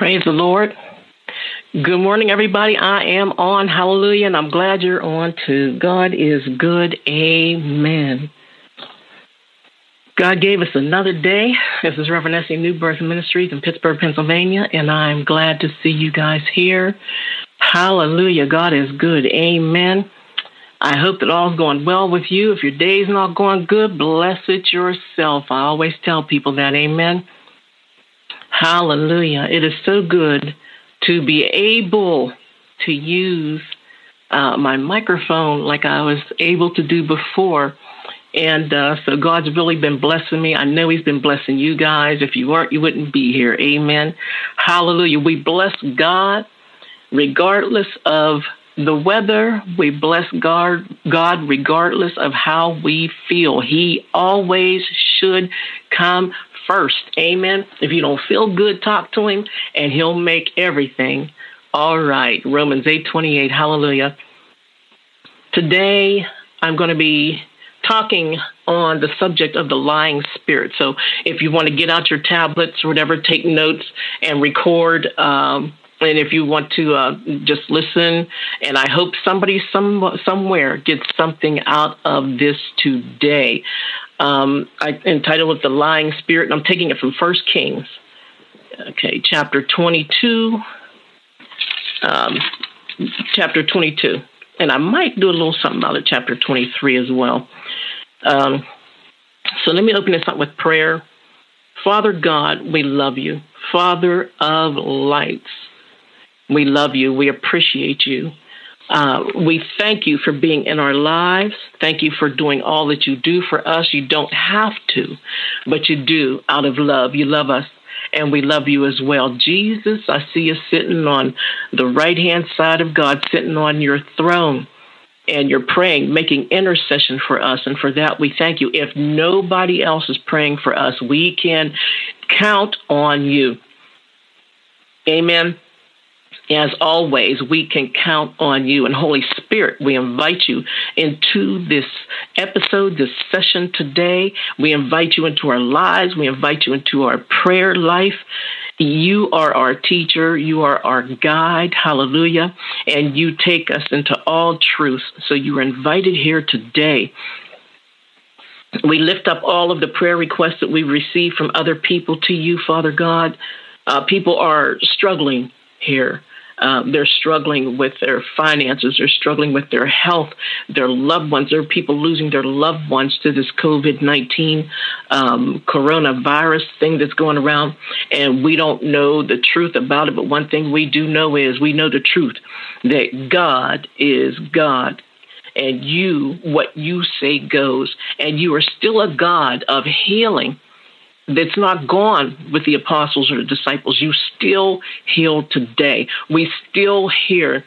Praise the Lord. Good morning, everybody. I am on. Hallelujah. And I'm glad you're on too. God is good. Amen. God gave us another day. This is Reverend Essie New Birth Ministries in Pittsburgh, Pennsylvania, and I'm glad to see you guys here. Hallelujah. God is good. Amen. I hope that all's going well with you. If your day's not going good, bless it yourself. I always tell people that. Amen. Hallelujah. It is so good to be able to use uh, my microphone like I was able to do before. And uh, so God's really been blessing me. I know He's been blessing you guys. If you weren't, you wouldn't be here. Amen. Hallelujah. We bless God regardless of the weather. We bless God, God regardless of how we feel. He always should come first. Amen. If you don't feel good, talk to him and he'll make everything all right. Romans 8:28. Hallelujah. Today I'm going to be talking on the subject of the lying spirit. So if you want to get out your tablets or whatever, take notes and record. Um, and if you want to uh, just listen, and I hope somebody some somewhere gets something out of this today. Um, I entitled it "The Lying Spirit," and I'm taking it from First Kings, okay, chapter 22, um, chapter 22, and I might do a little something about it, chapter 23 as well. Um, so let me open this up with prayer. Father God, we love you, Father of lights. We love you. We appreciate you. Uh, we thank you for being in our lives. Thank you for doing all that you do for us. You don't have to, but you do out of love. You love us, and we love you as well. Jesus, I see you sitting on the right hand side of God, sitting on your throne, and you're praying, making intercession for us. And for that, we thank you. If nobody else is praying for us, we can count on you. Amen. As always, we can count on you. And Holy Spirit, we invite you into this episode, this session today. We invite you into our lives. We invite you into our prayer life. You are our teacher. You are our guide. Hallelujah. And you take us into all truth. So you are invited here today. We lift up all of the prayer requests that we receive from other people to you, Father God. Uh, people are struggling here. Um, they're struggling with their finances, they're struggling with their health, their loved ones. There are people losing their loved ones to this COVID 19 um, coronavirus thing that's going around, and we don't know the truth about it. But one thing we do know is we know the truth that God is God and you, what you say goes, and you are still a God of healing that's not gone with the apostles or the disciples. You still heal today. We still hear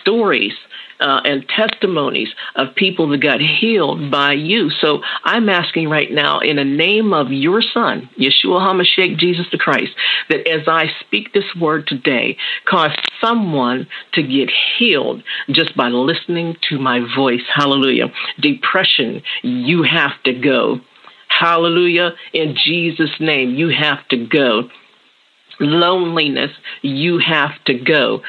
stories uh, and testimonies of people that got healed by you. So I'm asking right now, in the name of your Son, Yeshua HaMashiach, Jesus the Christ, that as I speak this word today, cause someone to get healed just by listening to my voice. Hallelujah. Depression, you have to go. Hallelujah. In Jesus' name, you have to go. Loneliness, you have to go.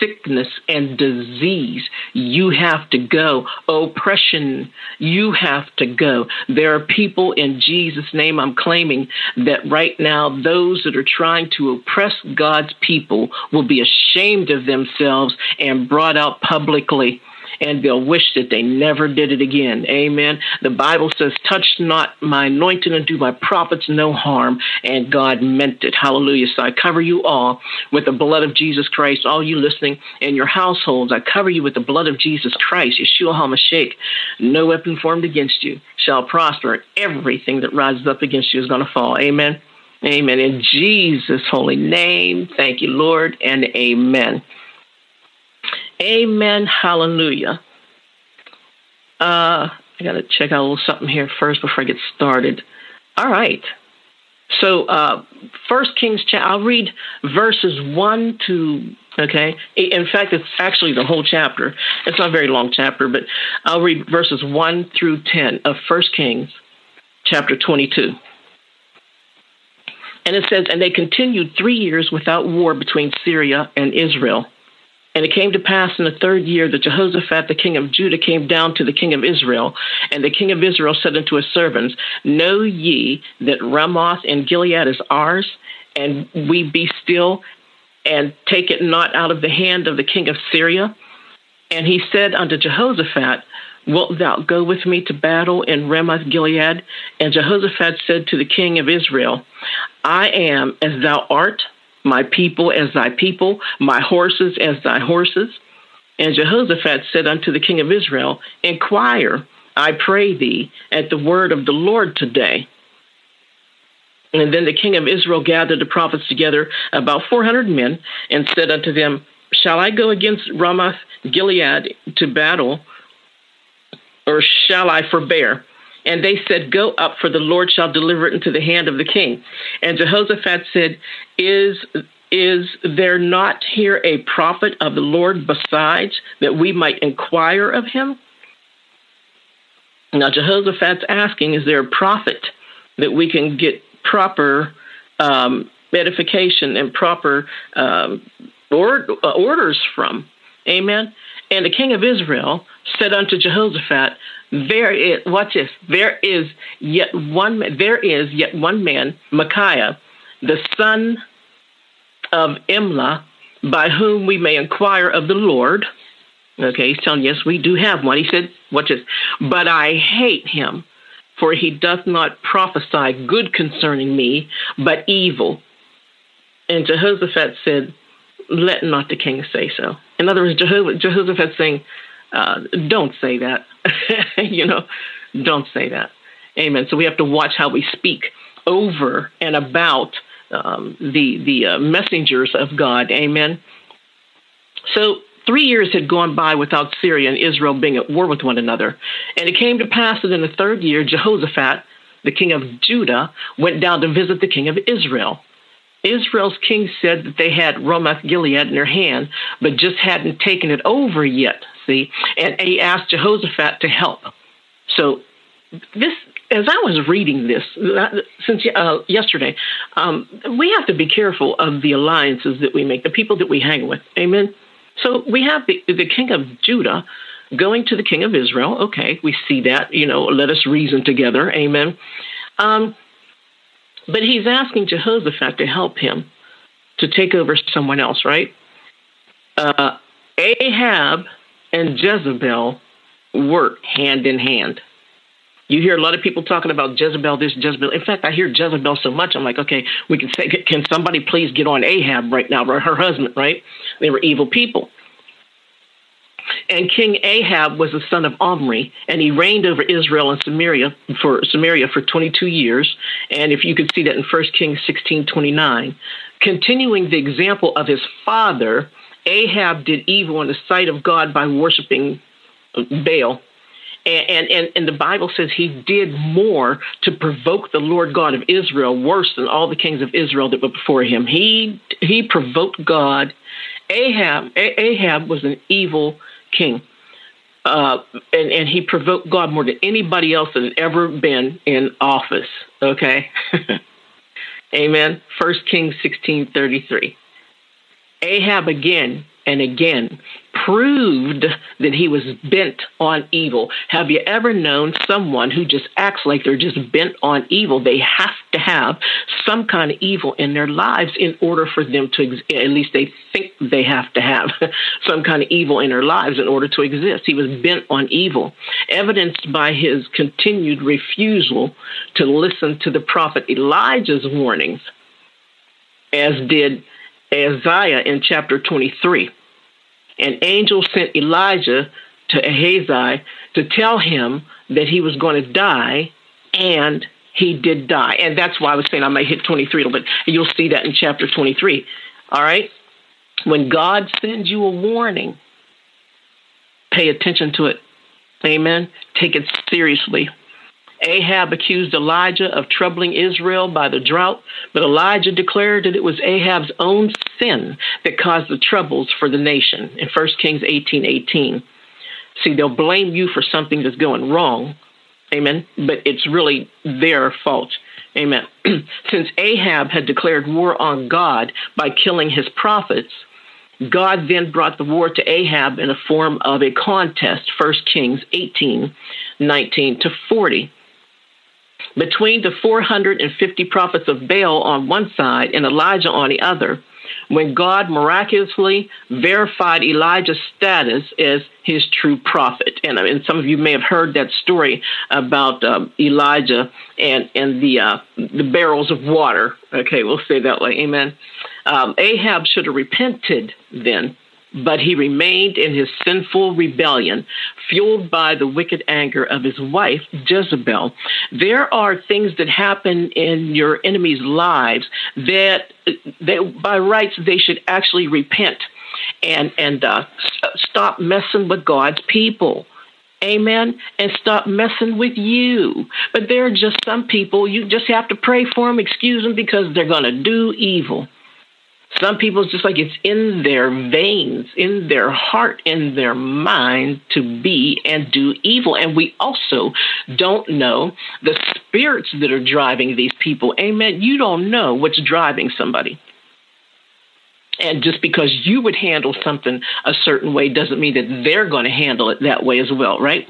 Sickness and disease, you have to go. Oppression, you have to go. There are people in Jesus' name, I'm claiming that right now, those that are trying to oppress God's people will be ashamed of themselves and brought out publicly and they'll wish that they never did it again. Amen. The Bible says, touch not my anointing and do my prophets no harm. And God meant it. Hallelujah. So I cover you all with the blood of Jesus Christ, all you listening in your households. I cover you with the blood of Jesus Christ, Yeshua HaMashiach. No weapon formed against you shall prosper. Everything that rises up against you is going to fall. Amen. Amen. In Jesus' holy name, thank you, Lord, and amen. Amen. Hallelujah. Uh, I got to check out a little something here first before I get started. All right. So, uh, First Kings, I'll read verses one to okay. In fact, it's actually the whole chapter. It's not a very long chapter, but I'll read verses one through ten of First Kings, chapter twenty-two. And it says, and they continued three years without war between Syria and Israel. And it came to pass in the third year that Jehoshaphat, the king of Judah, came down to the king of Israel. And the king of Israel said unto his servants, Know ye that Ramoth and Gilead is ours, and we be still, and take it not out of the hand of the king of Syria? And he said unto Jehoshaphat, Wilt thou go with me to battle in Ramoth Gilead? And Jehoshaphat said to the king of Israel, I am as thou art, my people as thy people, my horses as thy horses. And Jehoshaphat said unto the king of Israel, Inquire, I pray thee, at the word of the Lord today. And then the king of Israel gathered the prophets together, about 400 men, and said unto them, Shall I go against Ramoth Gilead to battle? or shall I forbear? And they said, Go up, for the Lord shall deliver it into the hand of the king. And Jehoshaphat said, Is is there not here a prophet of the Lord besides that we might inquire of him? Now Jehoshaphat's asking, Is there a prophet that we can get proper um, edification and proper um, or, uh, orders from? Amen. And the king of Israel said unto Jehoshaphat, There is watch this, there is yet one there is yet one man, Micaiah, the son of Imlah, by whom we may inquire of the Lord. Okay, he's telling yes, we do have one. He said, watch this, but I hate him, for he doth not prophesy good concerning me, but evil. And Jehoshaphat said, Let not the king say so. In other words, Jehoshaphat saying, uh, don't say that. you know, don't say that. Amen. So we have to watch how we speak over and about um, the the uh, messengers of God. Amen. So three years had gone by without Syria and Israel being at war with one another, and it came to pass that in the third year, Jehoshaphat, the king of Judah, went down to visit the king of Israel. Israel's king said that they had Ramoth Gilead in their hand, but just hadn't taken it over yet see, and he asked Jehoshaphat to help. So this, as I was reading this since uh, yesterday, um, we have to be careful of the alliances that we make, the people that we hang with. Amen. So we have the, the king of Judah going to the king of Israel. Okay, we see that. You know, let us reason together. Amen. Um, but he's asking Jehoshaphat to help him to take over someone else, right? Uh, Ahab and Jezebel work hand in hand. You hear a lot of people talking about Jezebel this, Jezebel. In fact, I hear Jezebel so much, I'm like, okay, we can say, can somebody please get on Ahab right now, her husband, right? They were evil people. And King Ahab was the son of Omri, and he reigned over Israel and Samaria for Samaria for 22 years. And if you could see that in 1 Kings 16:29, continuing the example of his father, Ahab did evil in the sight of God by worshiping Baal. And, and, and the Bible says he did more to provoke the Lord God of Israel worse than all the kings of Israel that were before him. He, he provoked God. Ahab, Ahab was an evil king. Uh, and, and he provoked God more than anybody else that had ever been in office. Okay? Amen. First Kings 1633. Ahab again and again proved that he was bent on evil. Have you ever known someone who just acts like they're just bent on evil? They have to have some kind of evil in their lives in order for them to, ex- at least they think they have to have some kind of evil in their lives in order to exist. He was bent on evil, evidenced by his continued refusal to listen to the prophet Elijah's warnings, as did Isaiah in chapter 23. An angel sent Elijah to Ahaziah to tell him that he was going to die, and he did die. And that's why I was saying I might hit 23 a little bit. You'll see that in chapter 23. All right? When God sends you a warning, pay attention to it. Amen. Take it seriously. Ahab accused Elijah of troubling Israel by the drought, but Elijah declared that it was Ahab's own sin that caused the troubles for the nation in 1 Kings 18 18. See, they'll blame you for something that's going wrong. Amen. But it's really their fault. Amen. Since Ahab had declared war on God by killing his prophets, God then brought the war to Ahab in the form of a contest, 1 Kings 18 19 to 40. Between the 450 prophets of Baal on one side and Elijah on the other, when God miraculously verified Elijah's status as his true prophet. And, and some of you may have heard that story about um, Elijah and, and the, uh, the barrels of water. Okay, we'll say that way. Amen. Um, Ahab should have repented then but he remained in his sinful rebellion, fueled by the wicked anger of his wife, Jezebel. There are things that happen in your enemies' lives that, that by rights, they should actually repent and, and uh, stop messing with God's people. Amen. And stop messing with you. But there are just some people, you just have to pray for them, excuse them, because they're going to do evil. Some people, it's just like it's in their veins, in their heart, in their mind to be and do evil. And we also don't know the spirits that are driving these people. Amen. You don't know what's driving somebody. And just because you would handle something a certain way doesn't mean that they're going to handle it that way as well, right?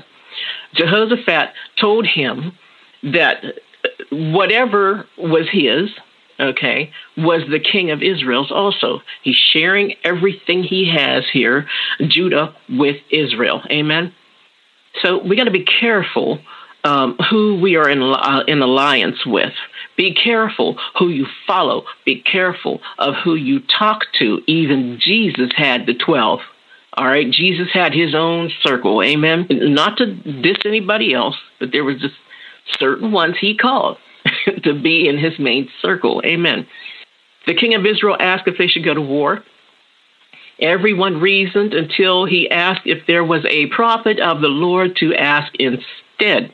Jehoshaphat told him that whatever was his, okay, was the king of Israel's also. He's sharing everything he has here, Judah with Israel. Amen. So we got to be careful um, who we are in, uh, in alliance with. Be careful who you follow. Be careful of who you talk to. Even Jesus had the 12. All right, Jesus had his own circle. Amen. Not to diss anybody else, but there was just certain ones he called. to be in his main circle. Amen. The king of Israel asked if they should go to war. Everyone reasoned until he asked if there was a prophet of the Lord to ask instead.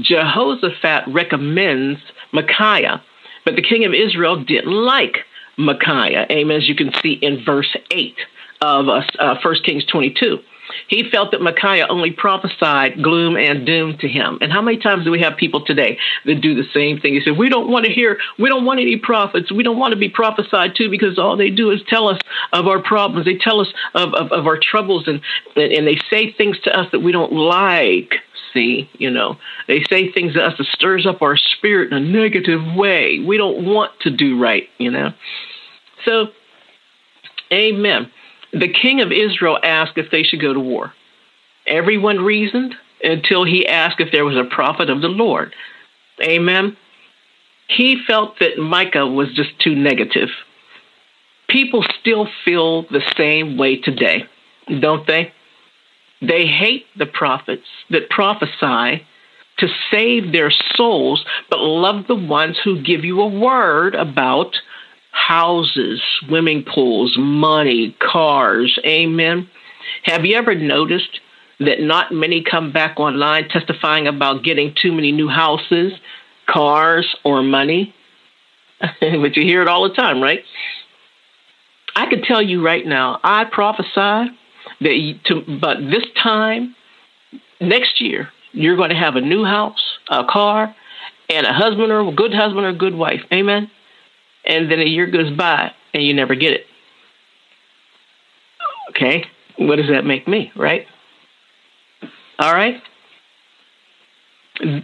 Jehoshaphat recommends Micaiah, but the king of Israel didn't like Micaiah. Amen. As you can see in verse 8 of uh, 1 Kings 22. He felt that Micaiah only prophesied gloom and doom to him. And how many times do we have people today that do the same thing? He said, We don't want to hear, we don't want any prophets. We don't want to be prophesied to because all they do is tell us of our problems. They tell us of, of, of our troubles and, and they say things to us that we don't like. See, you know, they say things to us that stirs up our spirit in a negative way. We don't want to do right, you know. So, amen. The king of Israel asked if they should go to war. Everyone reasoned until he asked if there was a prophet of the Lord. Amen. He felt that Micah was just too negative. People still feel the same way today, don't they? They hate the prophets that prophesy to save their souls, but love the ones who give you a word about houses, swimming pools, money, cars. Amen. Have you ever noticed that not many come back online testifying about getting too many new houses, cars, or money? but you hear it all the time, right? I can tell you right now, I prophesy that to, but this time next year, you're going to have a new house, a car, and a husband or a good husband or good wife. Amen and then a year goes by and you never get it. Okay, what does that make me, right? All right?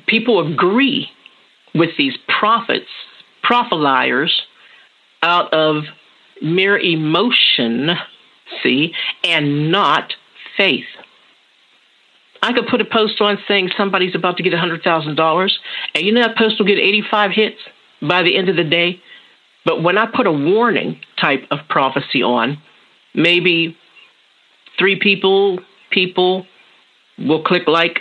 People agree with these prophets, propheliers, out of mere emotion, see, and not faith. I could put a post on saying somebody's about to get $100,000, and you know that post will get 85 hits by the end of the day. But when I put a warning type of prophecy on, maybe three people people will click like.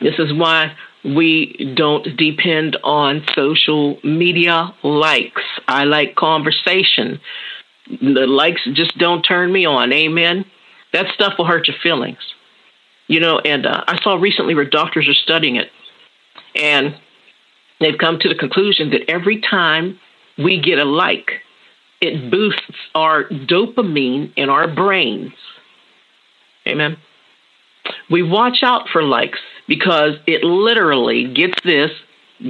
This is why we don't depend on social media likes. I like conversation. The likes just don't turn me on. Amen. That stuff will hurt your feelings. You know, and uh, I saw recently where doctors are studying it. And they've come to the conclusion that every time we get a like, it boosts our dopamine in our brains. Amen. We watch out for likes because it literally gets this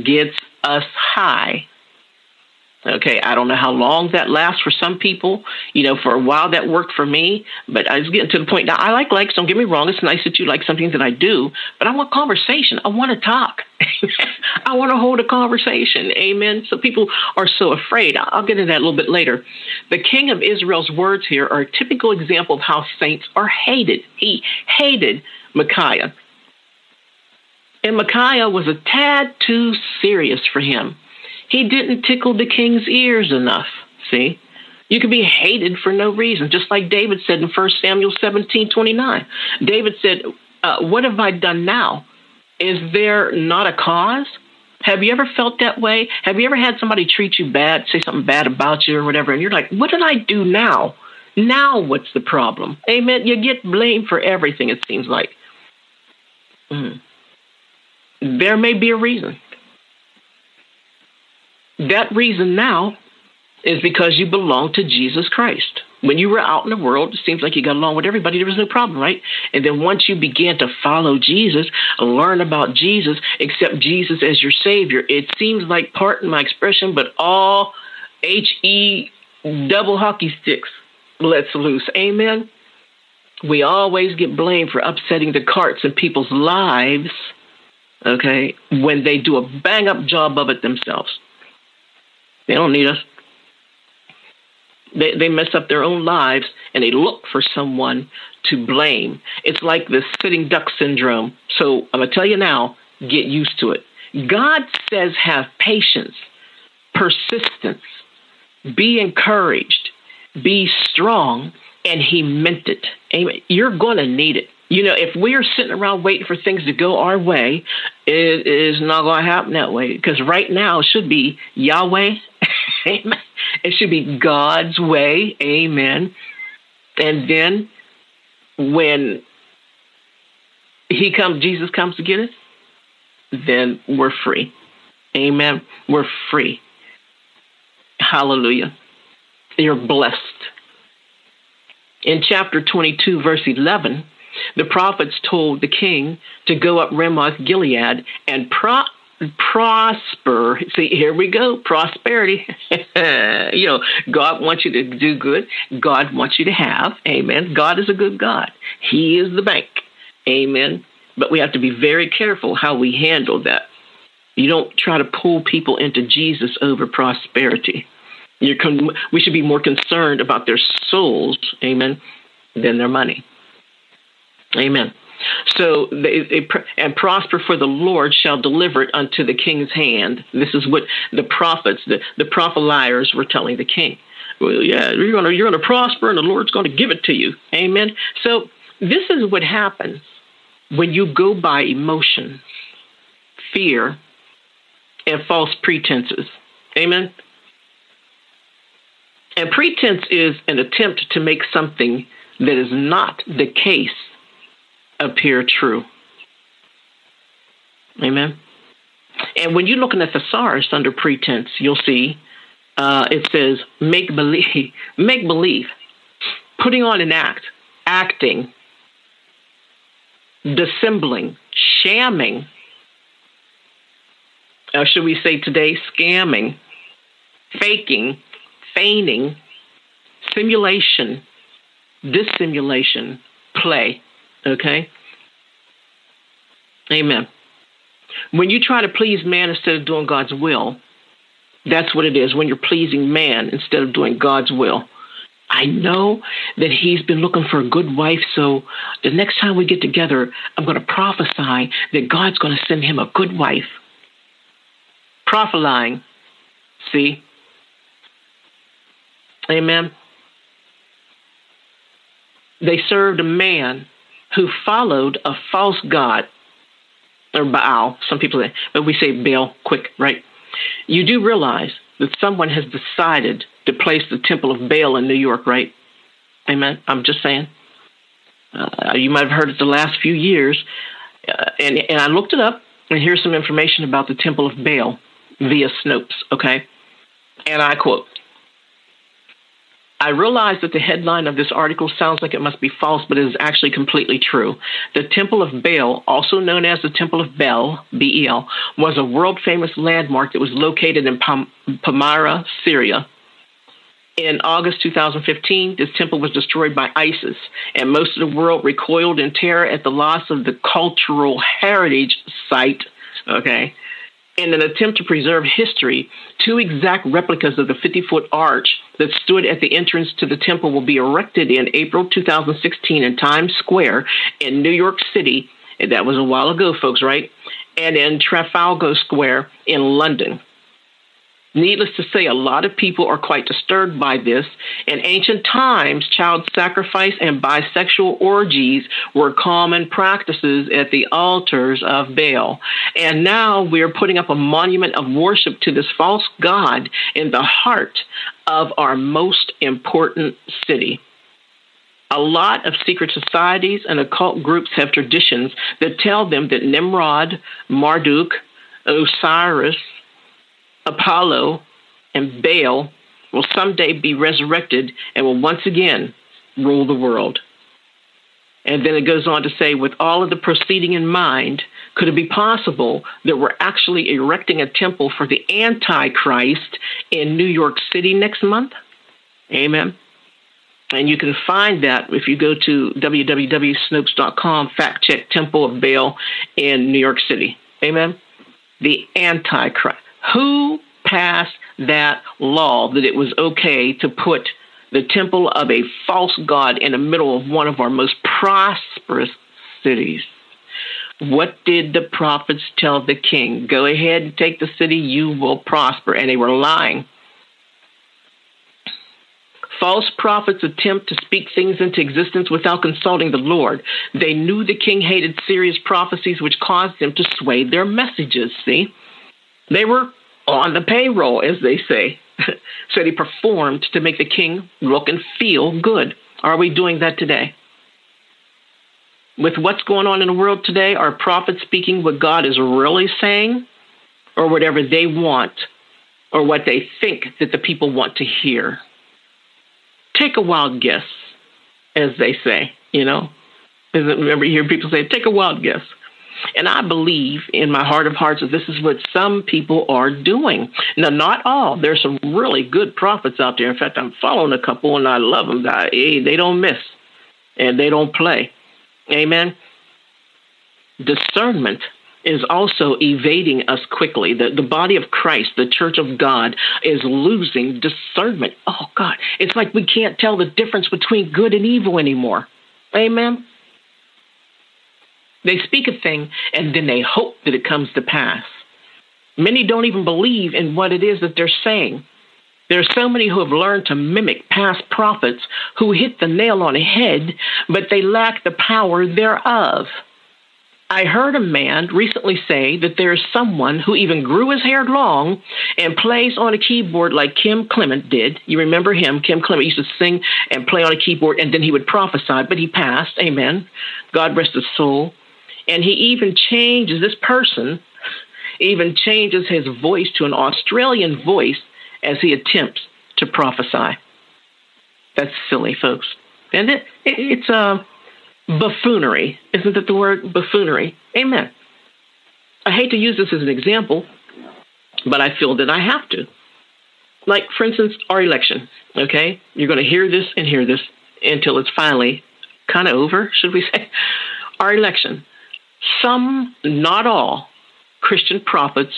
gets us high. Okay, I don't know how long that lasts for some people. You know, for a while that worked for me, but I was getting to the point now. I like likes. Don't get me wrong. It's nice that you like something that I do, but I want conversation. I want to talk. I want to hold a conversation. Amen. So people are so afraid. I'll get into that a little bit later. The king of Israel's words here are a typical example of how saints are hated. He hated Micaiah. And Micaiah was a tad too serious for him. He didn't tickle the king's ears enough. See? You can be hated for no reason, just like David said in 1 Samuel 17 29. David said, uh, What have I done now? Is there not a cause? Have you ever felt that way? Have you ever had somebody treat you bad, say something bad about you or whatever, and you're like, What did I do now? Now what's the problem? Amen. You get blamed for everything, it seems like. Mm. There may be a reason. That reason now is because you belong to Jesus Christ. When you were out in the world, it seems like you got along with everybody. There was no problem, right? And then once you began to follow Jesus, learn about Jesus, accept Jesus as your Savior, it seems like, pardon my expression, but all H E double hockey sticks lets loose. Amen. We always get blamed for upsetting the carts in people's lives, okay, when they do a bang up job of it themselves. They don't need us. They, they mess up their own lives and they look for someone to blame. It's like the sitting duck syndrome. So I'm going to tell you now get used to it. God says have patience, persistence, be encouraged, be strong, and He meant it. Amen. You're going to need it. You know, if we are sitting around waiting for things to go our way, it is not going to happen that way. Because right now it should be Yahweh Amen. It should be God's way. Amen. And then when he comes, Jesus comes to get us, then we're free. Amen. We're free. Hallelujah. You're blessed. In chapter 22, verse 11, the prophets told the king to go up Ramoth Gilead and pro- prosper. See, here we go, prosperity. you know, God wants you to do good. God wants you to have. Amen. God is a good God. He is the bank. Amen. But we have to be very careful how we handle that. You don't try to pull people into Jesus over prosperity. Con- we should be more concerned about their souls, amen, than their money. Amen. So they, they, and prosper for the Lord shall deliver it unto the king's hand. This is what the prophets, the, the prophet liars were telling the king. Well, yeah, you're gonna you're gonna prosper and the Lord's gonna give it to you. Amen. So this is what happens when you go by emotions, fear, and false pretenses. Amen. And pretense is an attempt to make something that is not the case appear true. Amen. And when you're looking at thesaurus under pretense, you'll see uh, it says make believe, make believe, putting on an act, acting, dissembling, shamming. Uh, should we say today, scamming, faking, feigning, simulation, dissimulation, play. Okay? Amen. When you try to please man instead of doing God's will, that's what it is when you're pleasing man instead of doing God's will. I know that he's been looking for a good wife, so the next time we get together, I'm going to prophesy that God's going to send him a good wife. Prophesying. See? Amen. They served a man who followed a false god, or Baal, some people say, but we say Baal quick, right? You do realize that someone has decided to place the Temple of Baal in New York, right? Amen. I'm just saying. Uh, you might have heard it the last few years, uh, and and I looked it up, and here's some information about the Temple of Baal via Snopes. Okay, and I quote: I realize that the headline of this article sounds like it must be false, but it is actually completely true. The Temple of Baal, also known as the Temple of Bel, B E L, was a world famous landmark that was located in Pam- Palmyra, Syria. In August 2015, this temple was destroyed by ISIS, and most of the world recoiled in terror at the loss of the cultural heritage site. Okay, in an attempt to preserve history, two exact replicas of the 50 foot arch that stood at the entrance to the temple will be erected in April 2016 in Times Square in New York City. And that was a while ago, folks, right? And in Trafalgar Square in London. Needless to say, a lot of people are quite disturbed by this. In ancient times, child sacrifice and bisexual orgies were common practices at the altars of Baal. And now we're putting up a monument of worship to this false god in the heart of our most important city. A lot of secret societies and occult groups have traditions that tell them that Nimrod, Marduk, Osiris, Apollo, and Baal will someday be resurrected and will once again rule the world. And then it goes on to say, with all of the proceeding in mind, could it be possible that we're actually erecting a temple for the Antichrist in New York City next month? Amen. And you can find that if you go to www.snopes.com, fact check Temple of Baal in New York City. Amen. The Antichrist. Who passed that law that it was okay to put the temple of a false god in the middle of one of our most prosperous cities? What did the prophets tell the king? Go ahead and take the city, you will prosper. And they were lying. False prophets attempt to speak things into existence without consulting the Lord. They knew the king hated serious prophecies, which caused them to sway their messages. See? They were on the payroll, as they say. so they performed to make the king look and feel good. Are we doing that today? With what's going on in the world today, are prophets speaking what God is really saying or whatever they want or what they think that the people want to hear? Take a wild guess, as they say, you know. Remember, you hear people say, take a wild guess. And I believe in my heart of hearts that this is what some people are doing. Now, not all. There's some really good prophets out there. In fact, I'm following a couple and I love them. Eh, they don't miss and they don't play. Amen. Discernment is also evading us quickly. The, the body of Christ, the church of God, is losing discernment. Oh, God. It's like we can't tell the difference between good and evil anymore. Amen. They speak a thing and then they hope that it comes to pass. Many don't even believe in what it is that they're saying. There are so many who have learned to mimic past prophets who hit the nail on the head, but they lack the power thereof. I heard a man recently say that there is someone who even grew his hair long and plays on a keyboard like Kim Clement did. You remember him? Kim Clement used to sing and play on a keyboard, and then he would prophesy, but he passed. Amen. God rest his soul. And he even changes, this person even changes his voice to an Australian voice as he attempts to prophesy. That's silly, folks. And it, it, it's a uh, buffoonery. Isn't that the word? Buffoonery. Amen. I hate to use this as an example, but I feel that I have to. Like, for instance, our election, okay? You're going to hear this and hear this until it's finally kind of over, should we say? Our election. Some, not all, Christian prophets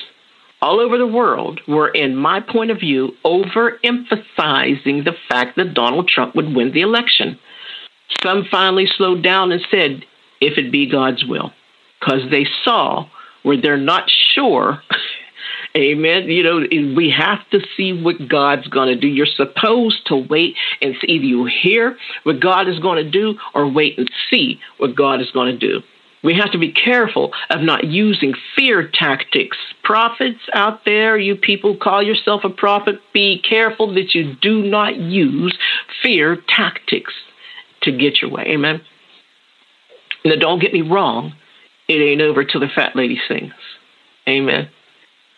all over the world were, in my point of view, overemphasizing the fact that Donald Trump would win the election. Some finally slowed down and said, if it be God's will, because they saw where they're not sure. Amen. You know, we have to see what God's going to do. You're supposed to wait and see. Either you hear what God is going to do or wait and see what God is going to do. We have to be careful of not using fear tactics. Prophets out there, you people call yourself a prophet, be careful that you do not use fear tactics to get your way. Amen. Now, don't get me wrong, it ain't over till the fat lady sings. Amen.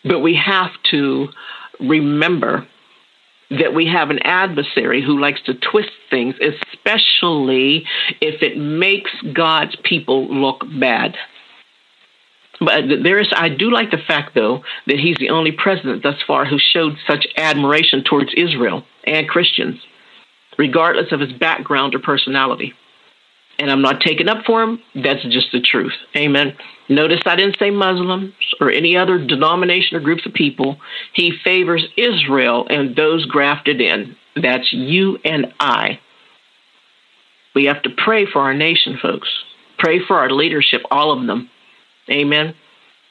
But we have to remember that we have an adversary who likes to twist things, especially if it makes God's people look bad. But there is, I do like the fact, though, that he's the only president thus far who showed such admiration towards Israel and Christians, regardless of his background or personality. And I'm not taking up for him. That's just the truth. Amen. Notice I didn't say Muslims or any other denomination or groups of people. He favors Israel and those grafted in. That's you and I. We have to pray for our nation, folks. Pray for our leadership, all of them. Amen.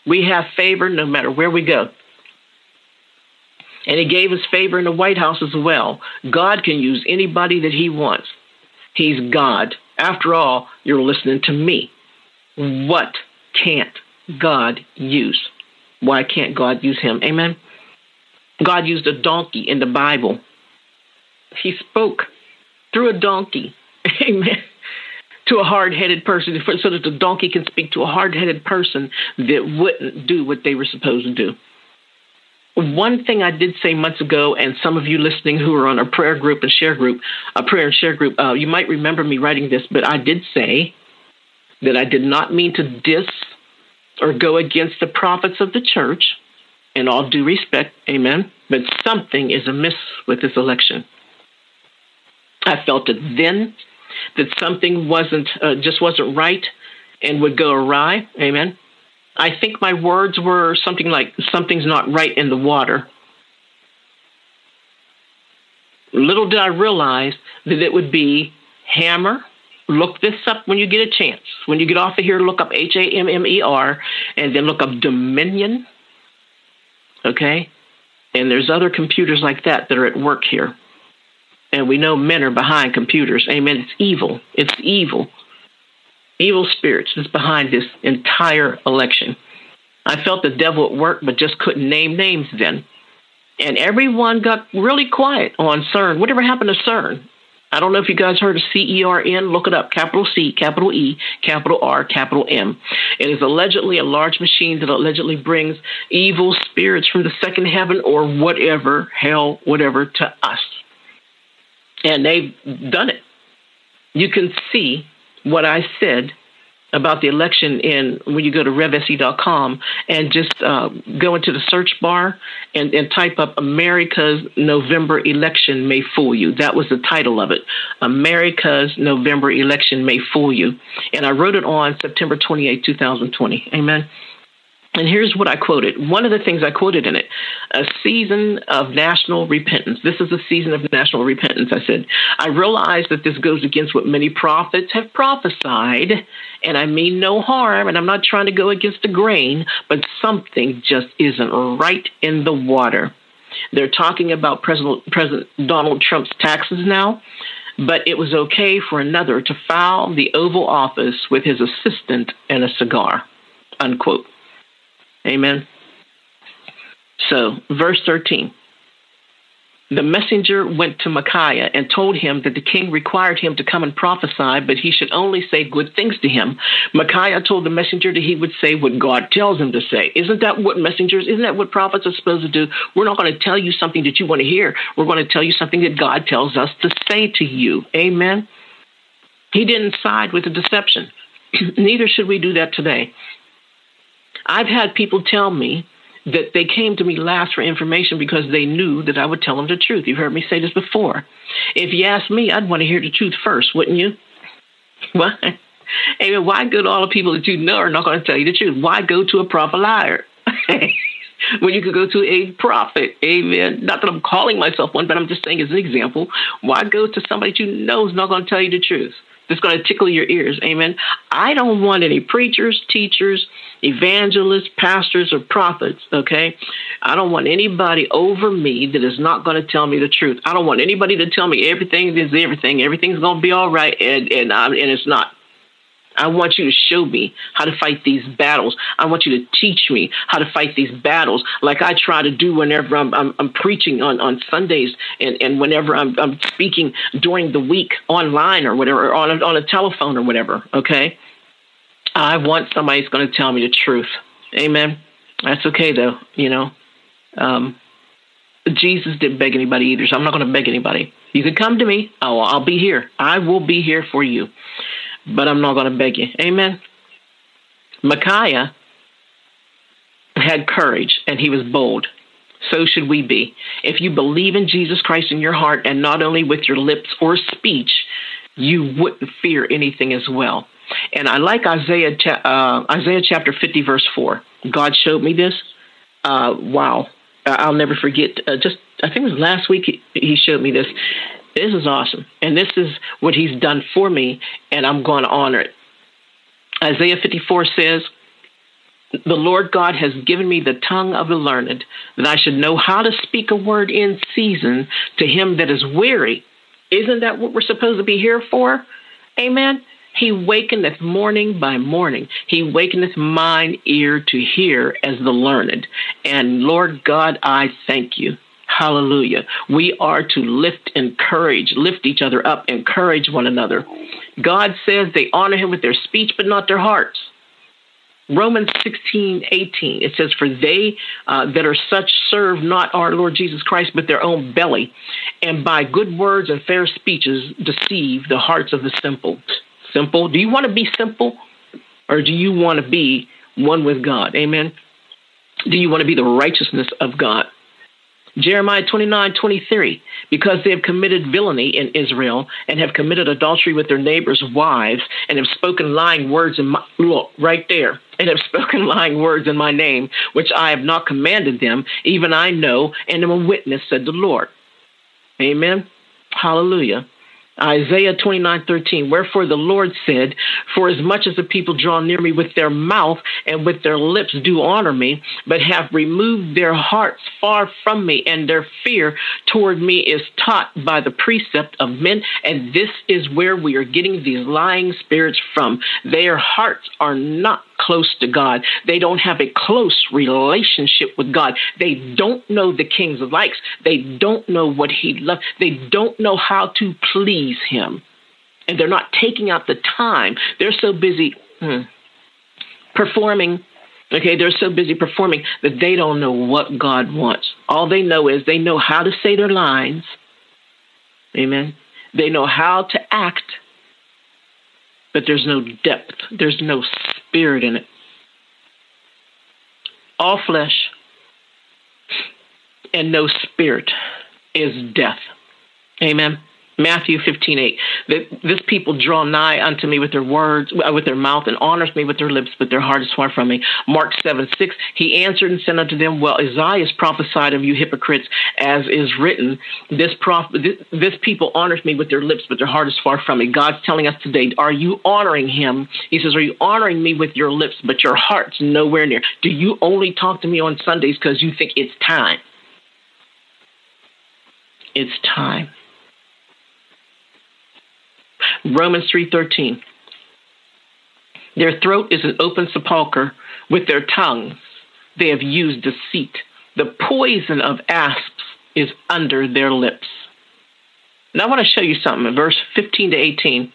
We have favor no matter where we go. And he gave us favor in the White House as well. God can use anybody that he wants. He's God. After all, you're listening to me. What can't God use? Why can't God use him? Amen. God used a donkey in the Bible. He spoke through a donkey. Amen to a hard headed person so that the donkey can speak to a hard headed person that wouldn't do what they were supposed to do. One thing I did say months ago, and some of you listening who are on a prayer group and share group, a prayer and share group, uh, you might remember me writing this, but I did say that I did not mean to diss or go against the prophets of the church, in all due respect, amen, but something is amiss with this election. I felt it then that something wasn't uh, just wasn't right and would go awry. Amen. I think my words were something like something's not right in the water. Little did I realize that it would be hammer. Look this up when you get a chance. When you get off of here, look up H A M M E R and then look up Dominion. Okay? And there's other computers like that that are at work here and we know men are behind computers. Amen. It's evil. It's evil. Evil spirits is behind this entire election. I felt the devil at work, but just couldn't name names then. And everyone got really quiet on CERN. Whatever happened to CERN? I don't know if you guys heard of CERN. Look it up. Capital C, capital E, capital R, capital M. It is allegedly a large machine that allegedly brings evil spirits from the second heaven or whatever, hell, whatever, to us and they've done it. You can see what I said about the election in when you go to revse.com and just uh, go into the search bar and, and type up America's November election may fool you. That was the title of it. America's November election may fool you. And I wrote it on September 28, 2020. Amen. And here's what I quoted. One of the things I quoted in it a season of national repentance. This is a season of national repentance. I said, I realize that this goes against what many prophets have prophesied, and I mean no harm, and I'm not trying to go against the grain, but something just isn't right in the water. They're talking about President, President Donald Trump's taxes now, but it was okay for another to foul the Oval Office with his assistant and a cigar. Unquote. Amen. So, verse 13. The messenger went to Micaiah and told him that the king required him to come and prophesy, but he should only say good things to him. Micaiah told the messenger that he would say what God tells him to say. Isn't that what messengers, isn't that what prophets are supposed to do? We're not going to tell you something that you want to hear. We're going to tell you something that God tells us to say to you. Amen. He didn't side with the deception. Neither should we do that today. I've had people tell me that they came to me last for information because they knew that I would tell them the truth. You've heard me say this before. If you ask me, I'd want to hear the truth first, wouldn't you? Why? Amen. Why go to all the people that you know are not going to tell you the truth? Why go to a prophet liar? when you could go to a prophet. Amen. Not that I'm calling myself one, but I'm just saying as an example. Why go to somebody that you know is not going to tell you the truth? That's going to tickle your ears. Amen. I don't want any preachers, teachers, evangelists, pastors, or prophets, okay? I don't want anybody over me that is not going to tell me the truth. I don't want anybody to tell me everything is everything, everything's going to be all right, and, and, and it's not. I want you to show me how to fight these battles. I want you to teach me how to fight these battles, like I try to do whenever I'm, I'm, I'm preaching on, on Sundays and, and whenever I'm, I'm speaking during the week online or whatever, or on a, on a telephone or whatever. Okay, I want somebody who's going to tell me the truth. Amen. That's okay though, you know. Um, Jesus didn't beg anybody either, so I'm not going to beg anybody. You can come to me. Oh, I'll be here. I will be here for you, but I'm not going to beg you. Amen. Micaiah had courage and he was bold. So should we be. If you believe in Jesus Christ in your heart and not only with your lips or speech, you wouldn't fear anything as well. And I like Isaiah, uh, Isaiah chapter 50, verse 4. God showed me this. Uh, wow. I'll never forget. Uh, just, I think it was last week he, he showed me this. This is awesome. And this is what he's done for me, and I'm going to honor it. Isaiah 54 says, the Lord God has given me the tongue of the learned, that I should know how to speak a word in season to him that is weary. Isn't that what we're supposed to be here for? Amen. He wakeneth morning by morning. He wakeneth mine ear to hear as the learned. And Lord God, I thank you. Hallelujah. We are to lift, encourage, lift each other up, encourage one another. God says they honor him with their speech, but not their hearts. Romans 16, 18, it says, For they uh, that are such serve not our Lord Jesus Christ, but their own belly, and by good words and fair speeches deceive the hearts of the simple. Simple. Do you want to be simple, or do you want to be one with God? Amen. Do you want to be the righteousness of God? Jeremiah 29, 23, because they have committed villainy in Israel and have committed adultery with their neighbors' wives and have spoken lying words in my, look, right there, and have spoken lying words in my name, which I have not commanded them, even I know and am a witness, said the Lord. Amen. Hallelujah. Isaiah 29:13 Wherefore the Lord said for as much as the people draw near me with their mouth and with their lips do honor me but have removed their hearts far from me and their fear toward me is taught by the precept of men and this is where we are getting these lying spirits from. Their hearts are not close to God. They don't have a close relationship with God. They don't know the king's likes. They don't know what he loves. They don't know how to please him. And they're not taking out the time. They're so busy hmm, performing. Okay, they're so busy performing that they don't know what God wants. All they know is they know how to say their lines. Amen. They know how to act, but there's no depth. There's no spirit in it. All flesh and no spirit is death. Amen. Matthew 15, 8. This people draw nigh unto me with their words, uh, with their mouth, and honors me with their lips, but their heart is far from me. Mark 7, 6. He answered and said unto them, Well, Isaiah prophesied of you hypocrites, as is written, this, prof- this, this people honors me with their lips, but their heart is far from me. God's telling us today, are you honoring him? He says, Are you honoring me with your lips, but your heart's nowhere near? Do you only talk to me on Sundays because you think it's time? It's time. Romans 3:13. Their throat is an open sepulchre. With their tongues they have used deceit. The poison of asps is under their lips. Now I want to show you something in verse 15 to 18.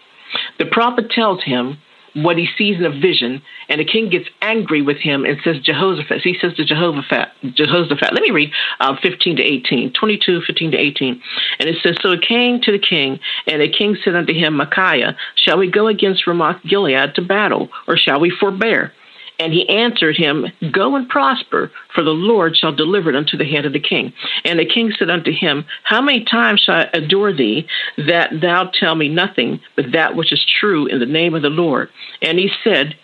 The prophet tells him what he sees in a vision, and the king gets angry with him and says, Jehoshaphat, he says to Jehoshaphat, Jehoshaphat, let me read uh, 15 to 18, 22, 15 to 18. And it says, So it came to the king, and the king said unto him, Micaiah, shall we go against Ramoth Gilead to battle, or shall we forbear? And he answered him, Go and prosper, for the Lord shall deliver it unto the hand of the king. And the king said unto him, How many times shall I adore thee, that thou tell me nothing but that which is true in the name of the Lord? And he said,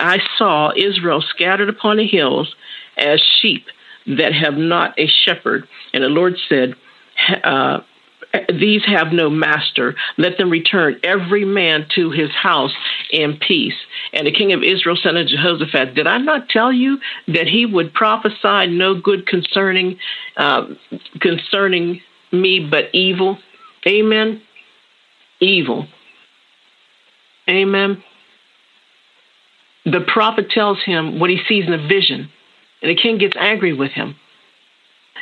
I saw Israel scattered upon the hills as sheep that have not a shepherd. And the Lord said, uh, these have no master. Let them return every man to his house in peace. And the king of Israel said unto Jehoshaphat, Did I not tell you that he would prophesy no good concerning uh, concerning me, but evil? Amen. Evil. Amen. The prophet tells him what he sees in a vision, and the king gets angry with him.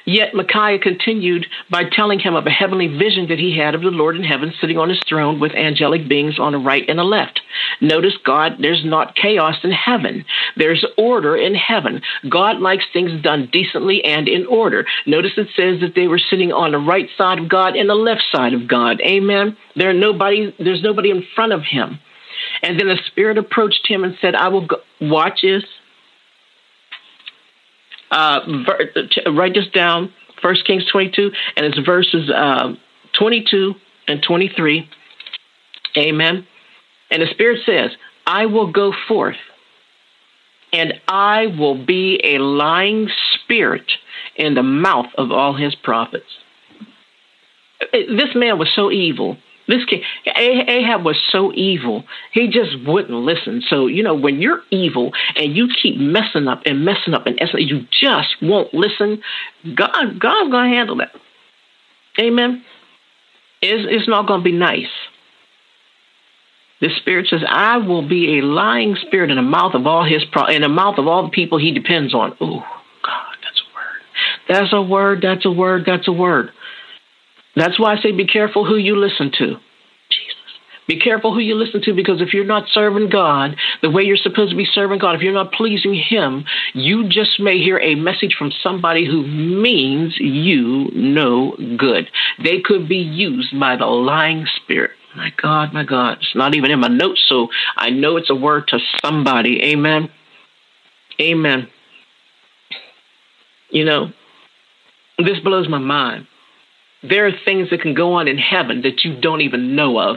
Yet Micaiah continued by telling him of a heavenly vision that he had of the Lord in heaven sitting on his throne with angelic beings on the right and the left. Notice God, there's not chaos in heaven. There's order in heaven. God likes things done decently and in order. Notice it says that they were sitting on the right side of God and the left side of God. Amen. There nobody, there's nobody in front of him. And then the Spirit approached him and said, I will go. watch this uh, write this down. First Kings 22, and it's verses uh, 22 and 23. Amen. And the Spirit says, I will go forth, and I will be a lying spirit in the mouth of all his prophets. This man was so evil this king, Ahab was so evil, he just wouldn't listen. So, you know, when you're evil and you keep messing up and messing up and you just won't listen, God, God's going to handle that. Amen. It's, it's not going to be nice. The spirit says, "I will be a lying spirit in the mouth of all his pro- in the mouth of all the people he depends on." Oh, God, that's a word. That's a word. That's a word. That's a word. That's why I say be careful who you listen to. Jesus. Be careful who you listen to because if you're not serving God the way you're supposed to be serving God, if you're not pleasing Him, you just may hear a message from somebody who means you no good. They could be used by the lying spirit. My God, my God. It's not even in my notes, so I know it's a word to somebody. Amen. Amen. You know, this blows my mind there are things that can go on in heaven that you don't even know of.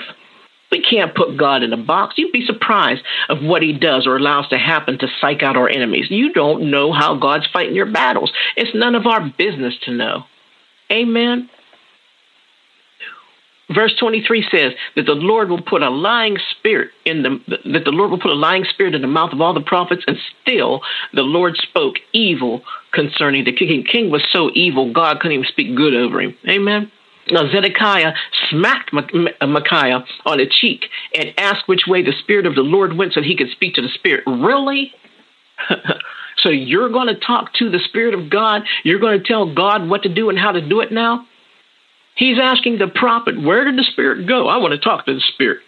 We can't put God in a box. You'd be surprised of what he does or allows to happen to psych out our enemies. You don't know how God's fighting your battles. It's none of our business to know. Amen. Verse 23 says that the Lord will put a lying spirit in the that the Lord will put a lying spirit in the mouth of all the prophets, and still the Lord spoke evil concerning the king. King was so evil, God couldn't even speak good over him. Amen. Now Zedekiah smacked uh, Micaiah on the cheek and asked which way the spirit of the Lord went so he could speak to the spirit. Really? so you're going to talk to the spirit of God? You're going to tell God what to do and how to do it now? He's asking the prophet, Where did the Spirit go? I want to talk to the Spirit.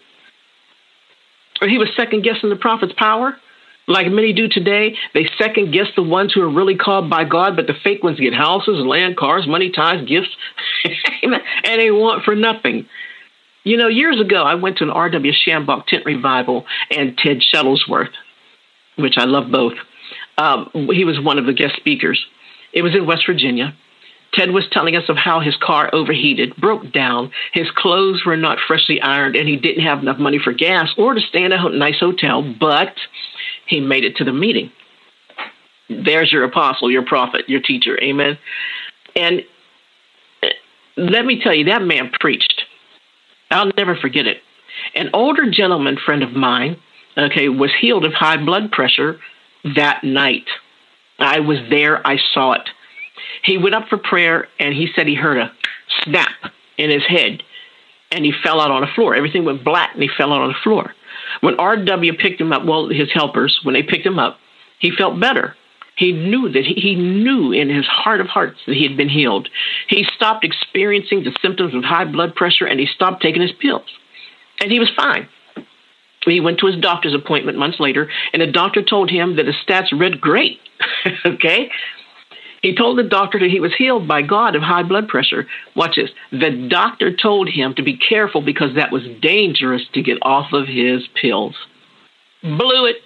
Or he was second guessing the prophet's power, like many do today. They second guess the ones who are really called by God, but the fake ones get houses, land, cars, money, ties, gifts, and they want for nothing. You know, years ago, I went to an R.W. Schambach tent revival and Ted Shuttlesworth, which I love both. Um, he was one of the guest speakers. It was in West Virginia. Ted was telling us of how his car overheated, broke down, his clothes were not freshly ironed, and he didn't have enough money for gas or to stay in a nice hotel, but he made it to the meeting. There's your apostle, your prophet, your teacher. Amen. And eh, let me tell you, that man preached. I'll never forget it. An older gentleman friend of mine, okay, was healed of high blood pressure that night. I was there, I saw it. He went up for prayer and he said he heard a snap in his head and he fell out on the floor. Everything went black and he fell out on the floor. When RW picked him up, well, his helpers, when they picked him up, he felt better. He knew that he, he knew in his heart of hearts that he had been healed. He stopped experiencing the symptoms of high blood pressure and he stopped taking his pills. And he was fine. He went to his doctor's appointment months later, and the doctor told him that his stats read great. okay? He told the doctor that he was healed by God of high blood pressure. Watch this. The doctor told him to be careful because that was dangerous to get off of his pills. Blew it.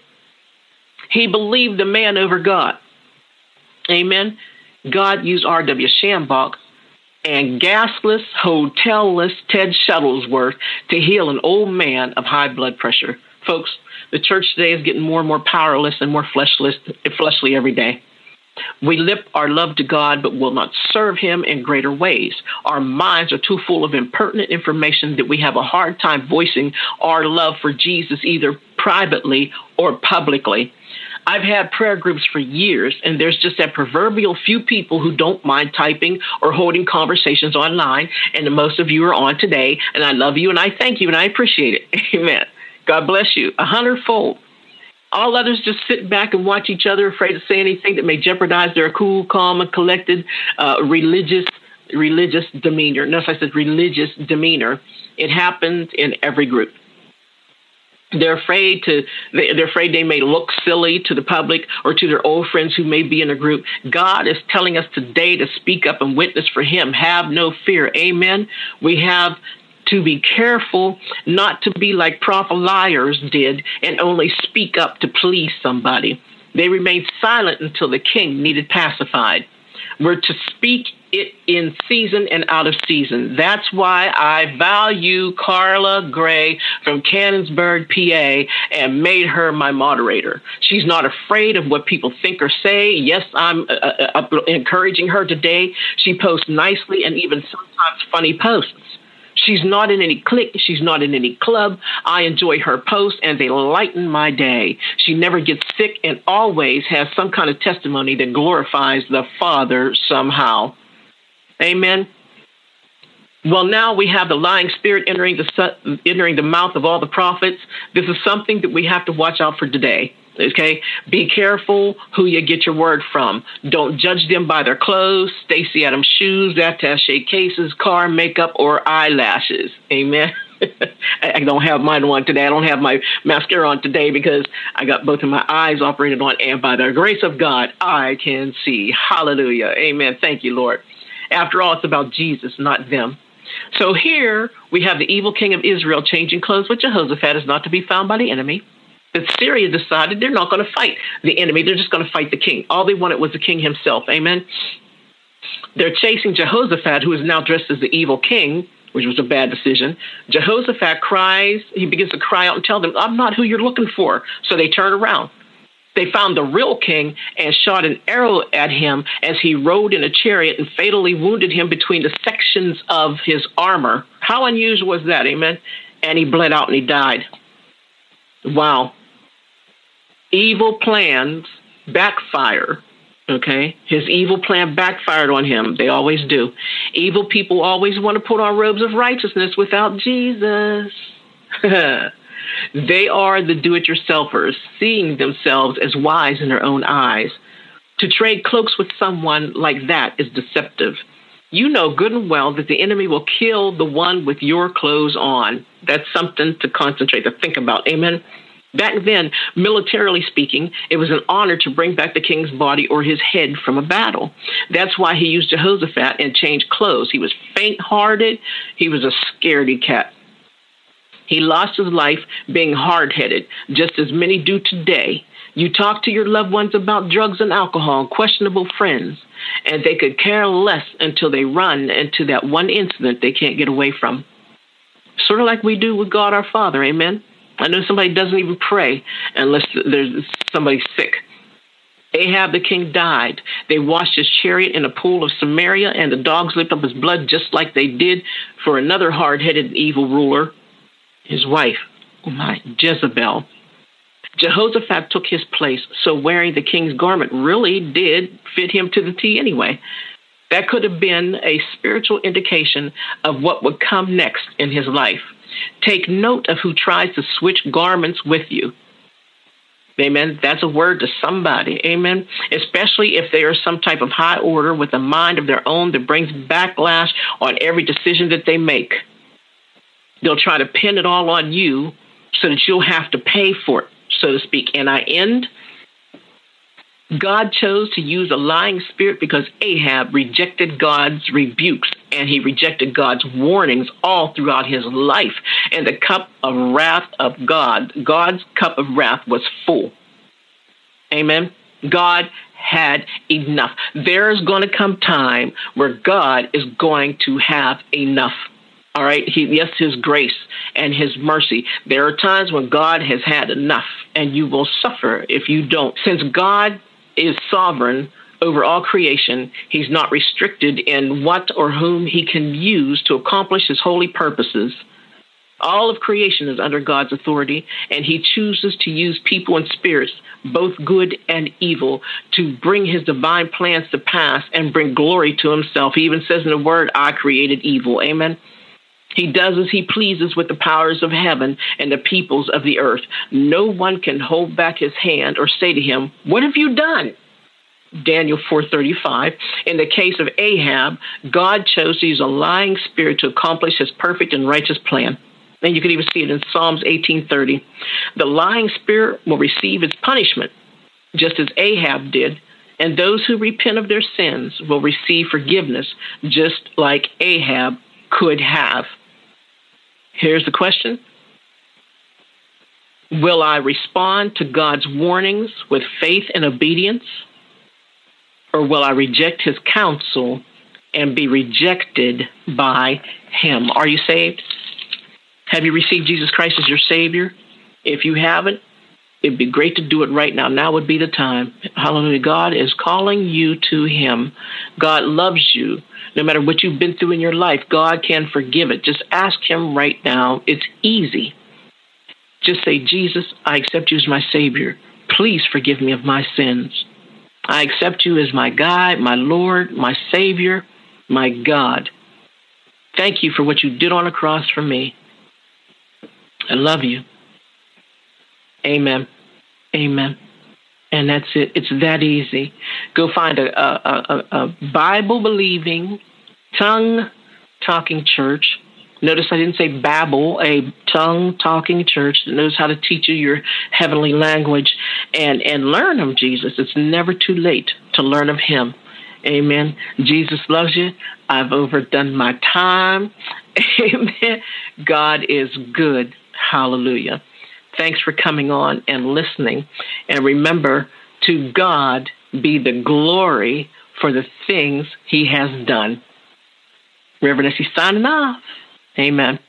He believed the man over God. Amen. God used R.W. Schambach and gasless, hotelless Ted Shuttlesworth to heal an old man of high blood pressure. Folks, the church today is getting more and more powerless and more fleshless, fleshly every day. We lip our love to God, but will not serve Him in greater ways. Our minds are too full of impertinent information that we have a hard time voicing our love for Jesus either privately or publicly. I've had prayer groups for years, and there's just that proverbial few people who don't mind typing or holding conversations online, and most of you are on today, and I love you and I thank you and I appreciate it. Amen. God bless you a hundredfold. All others just sit back and watch each other, afraid to say anything that may jeopardize their cool, calm, and collected uh, religious religious demeanor. Notice I said religious demeanor. It happens in every group. They're afraid to. They're afraid they may look silly to the public or to their old friends who may be in a group. God is telling us today to speak up and witness for Him. Have no fear. Amen. We have to be careful not to be like prophet liars did and only speak up to please somebody. They remained silent until the king needed pacified. We're to speak it in season and out of season. That's why I value Carla Gray from Canonsburg, PA, and made her my moderator. She's not afraid of what people think or say. Yes, I'm uh, uh encouraging her today. She posts nicely and even sometimes funny posts. She's not in any clique. She's not in any club. I enjoy her posts and they lighten my day. She never gets sick and always has some kind of testimony that glorifies the Father somehow. Amen. Well, now we have the lying spirit entering the entering the mouth of all the prophets. This is something that we have to watch out for today. Okay, be careful who you get your word from. Don't judge them by their clothes, Stacy Adams shoes, attaché cases, car, makeup, or eyelashes. Amen. I don't have mine on today. I don't have my mascara on today because I got both of my eyes operated on, and by the grace of God, I can see. Hallelujah. Amen. Thank you, Lord. After all, it's about Jesus, not them. So here we have the evil king of Israel changing clothes with Jehoshaphat is not to be found by the enemy that Syria decided they're not going to fight the enemy. They're just going to fight the king. All they wanted was the king himself. Amen. They're chasing Jehoshaphat, who is now dressed as the evil king, which was a bad decision. Jehoshaphat cries, he begins to cry out and tell them, I'm not who you're looking for. So they turn around. They found the real king and shot an arrow at him as he rode in a chariot and fatally wounded him between the sections of his armor. How unusual was that? Amen. And he bled out and he died. Wow evil plans backfire. Okay, his evil plan backfired on him. They always do. Evil people always want to put on robes of righteousness without Jesus. they are the do it yourselfers, seeing themselves as wise in their own eyes. To trade cloaks with someone like that is deceptive. You know good and well that the enemy will kill the one with your clothes on. That's something to concentrate, to think about. Amen. Back then, militarily speaking, it was an honor to bring back the king's body or his head from a battle. That's why he used Jehoshaphat and changed clothes. He was faint hearted, he was a scaredy cat. He lost his life being hard headed, just as many do today. You talk to your loved ones about drugs and alcohol questionable friends, and they could care less until they run into that one incident they can't get away from. Sort of like we do with God our Father, amen? I know somebody doesn't even pray unless there's somebody sick. Ahab the king died. They washed his chariot in a pool of Samaria, and the dogs licked up his blood just like they did for another hard headed evil ruler, his wife, my, Jezebel. Jehoshaphat took his place, so wearing the king's garment really did fit him to the T anyway. That could have been a spiritual indication of what would come next in his life. Take note of who tries to switch garments with you. Amen. That's a word to somebody. Amen. Especially if they are some type of high order with a mind of their own that brings backlash on every decision that they make. They'll try to pin it all on you so that you'll have to pay for it, so to speak. And I end God chose to use a lying spirit because Ahab rejected God's rebukes and he rejected God's warnings all throughout his life. And the cup of wrath of God, God's cup of wrath was full. Amen. God had enough. There's going to come time where God is going to have enough. All right. He, yes, His grace and His mercy. There are times when God has had enough, and you will suffer if you don't. Since God is sovereign over all creation. He's not restricted in what or whom he can use to accomplish his holy purposes. All of creation is under God's authority, and he chooses to use people and spirits, both good and evil, to bring his divine plans to pass and bring glory to himself. He even says in the word, I created evil. Amen. He does as he pleases with the powers of heaven and the peoples of the earth. No one can hold back his hand or say to him, What have you done? Daniel 4:35 in the case of Ahab God chose to use a lying spirit to accomplish his perfect and righteous plan and you can even see it in Psalms 18:30 the lying spirit will receive its punishment just as Ahab did and those who repent of their sins will receive forgiveness just like Ahab could have Here's the question Will I respond to God's warnings with faith and obedience? Or will I reject his counsel and be rejected by him? Are you saved? Have you received Jesus Christ as your Savior? If you haven't, it'd be great to do it right now. Now would be the time. Hallelujah. God is calling you to Him. God loves you. No matter what you've been through in your life, God can forgive it. Just ask Him right now. It's easy. Just say, Jesus, I accept you as my Savior. Please forgive me of my sins. I accept you as my guide, my Lord, my Savior, my God. Thank you for what you did on the cross for me. I love you. Amen. Amen. And that's it. It's that easy. Go find a, a, a, a Bible believing, tongue talking church. Notice I didn't say Babel, a tongue talking church that knows how to teach you your heavenly language and, and learn of Jesus. It's never too late to learn of Him. Amen. Jesus loves you. I've overdone my time. Amen. God is good. Hallelujah. Thanks for coming on and listening. And remember, to God be the glory for the things he has done. Reverend Essie signing off. Amen.